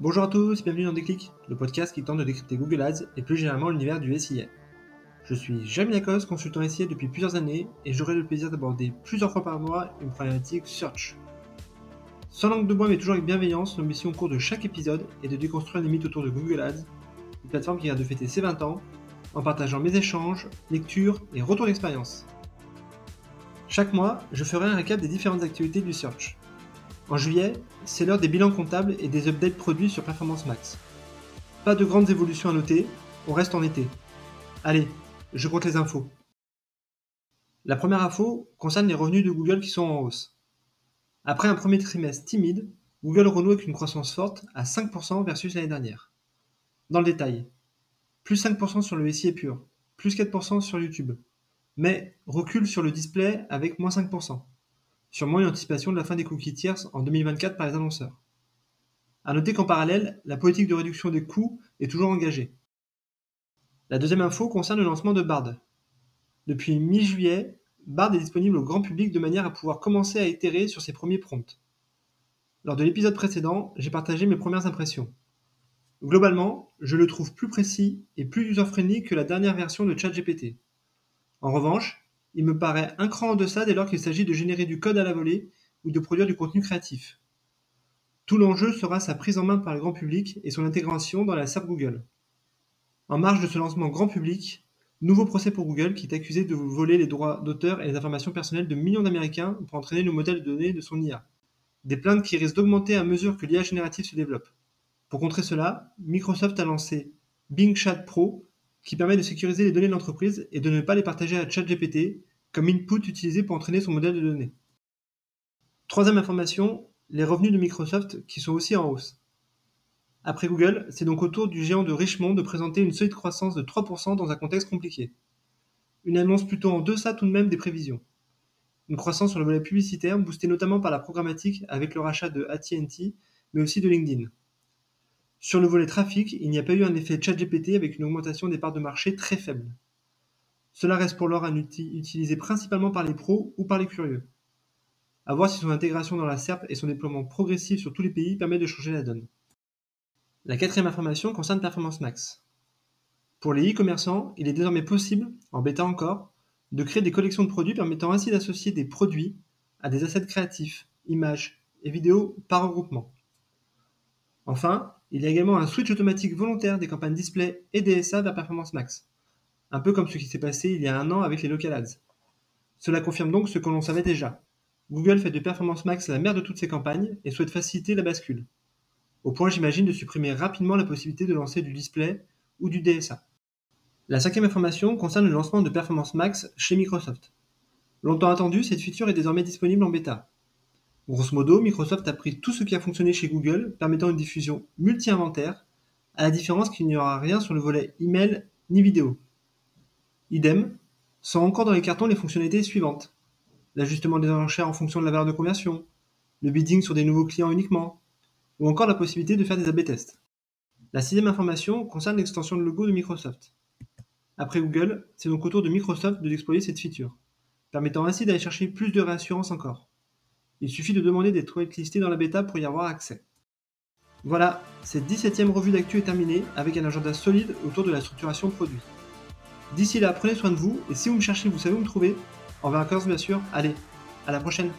Bonjour à tous, bienvenue dans Déclic, le podcast qui tente de décrypter Google Ads et plus généralement l'univers du SIA. Je suis Jérémy Lacoste, consultant SIA depuis plusieurs années et j'aurai le plaisir d'aborder plusieurs fois par mois une problématique search. Sans langue de bois mais toujours avec bienveillance, nos missions au cours de chaque épisode est de déconstruire les mythes autour de Google Ads, une plateforme qui vient de fêter ses 20 ans, en partageant mes échanges, lectures et retours d'expérience. Chaque mois, je ferai un récap des différentes activités du search. En juillet, c'est l'heure des bilans comptables et des updates produits sur Performance Max. Pas de grandes évolutions à noter, on reste en été. Allez, je compte les infos. La première info concerne les revenus de Google qui sont en hausse. Après un premier trimestre timide, Google renoue avec une croissance forte à 5% versus l'année dernière. Dans le détail, plus 5% sur le SIA pur, plus 4% sur YouTube, mais recule sur le display avec moins 5% sûrement une anticipation de la fin des cookies tierces en 2024 par les annonceurs. A noter qu'en parallèle, la politique de réduction des coûts est toujours engagée. La deuxième info concerne le lancement de Bard. Depuis mi-juillet, Bard est disponible au grand public de manière à pouvoir commencer à itérer sur ses premiers prompts. Lors de l'épisode précédent, j'ai partagé mes premières impressions. Globalement, je le trouve plus précis et plus user-friendly que la dernière version de ChatGPT. En revanche, il me paraît un cran en deçà dès lors qu'il s'agit de générer du code à la volée ou de produire du contenu créatif. Tout l'enjeu sera sa prise en main par le grand public et son intégration dans la SAP Google. En marge de ce lancement grand public, nouveau procès pour Google qui est accusé de voler les droits d'auteur et les informations personnelles de millions d'Américains pour entraîner le modèle de données de son IA. Des plaintes qui risquent d'augmenter à mesure que l'IA générative se développe. Pour contrer cela, Microsoft a lancé Bing Chat Pro, qui permet de sécuriser les données de l'entreprise et de ne pas les partager à ChatGPT comme input utilisé pour entraîner son modèle de données. Troisième information, les revenus de Microsoft qui sont aussi en hausse. Après Google, c'est donc au tour du géant de Richmond de présenter une solide croissance de 3% dans un contexte compliqué. Une annonce plutôt en deçà tout de même des prévisions. Une croissance sur le volet publicitaire boostée notamment par la programmatique avec le rachat de AT&T, mais aussi de LinkedIn. Sur le volet trafic, il n'y a pas eu un effet ChatGPT avec une augmentation des parts de marché très faible. Cela reste pour l'heure un outil utilisé principalement par les pros ou par les curieux. À voir si son intégration dans la SERP et son déploiement progressif sur tous les pays permet de changer la donne. La quatrième information concerne Performance Max. Pour les e-commerçants, il est désormais possible, en bêta encore, de créer des collections de produits permettant ainsi d'associer des produits à des assets créatifs, images et vidéos par regroupement. Enfin, il y a également un switch automatique volontaire des campagnes display et DSA vers Performance Max. Un peu comme ce qui s'est passé il y a un an avec les local ads. Cela confirme donc ce que l'on savait déjà. Google fait de Performance Max la mère de toutes ses campagnes et souhaite faciliter la bascule. Au point, j'imagine, de supprimer rapidement la possibilité de lancer du display ou du DSA. La cinquième information concerne le lancement de Performance Max chez Microsoft. Longtemps attendu, cette feature est désormais disponible en bêta. Grosso modo, Microsoft a pris tout ce qui a fonctionné chez Google, permettant une diffusion multi-inventaire, à la différence qu'il n'y aura rien sur le volet email ni vidéo. Idem, sont encore dans les cartons les fonctionnalités suivantes. L'ajustement des enchères en fonction de la valeur de conversion, le bidding sur des nouveaux clients uniquement, ou encore la possibilité de faire des A-B tests. La sixième information concerne l'extension de logo de Microsoft. Après Google, c'est donc au tour de Microsoft de d'exploiter cette feature, permettant ainsi d'aller chercher plus de réassurance encore. Il suffit de demander d'être whitelisté dans la bêta pour y avoir accès. Voilà, cette 17ème revue d'actu est terminée avec un agenda solide autour de la structuration produit. D'ici là, prenez soin de vous et si vous me cherchez, vous savez où me trouver. En vacances bien sûr. Allez, à la prochaine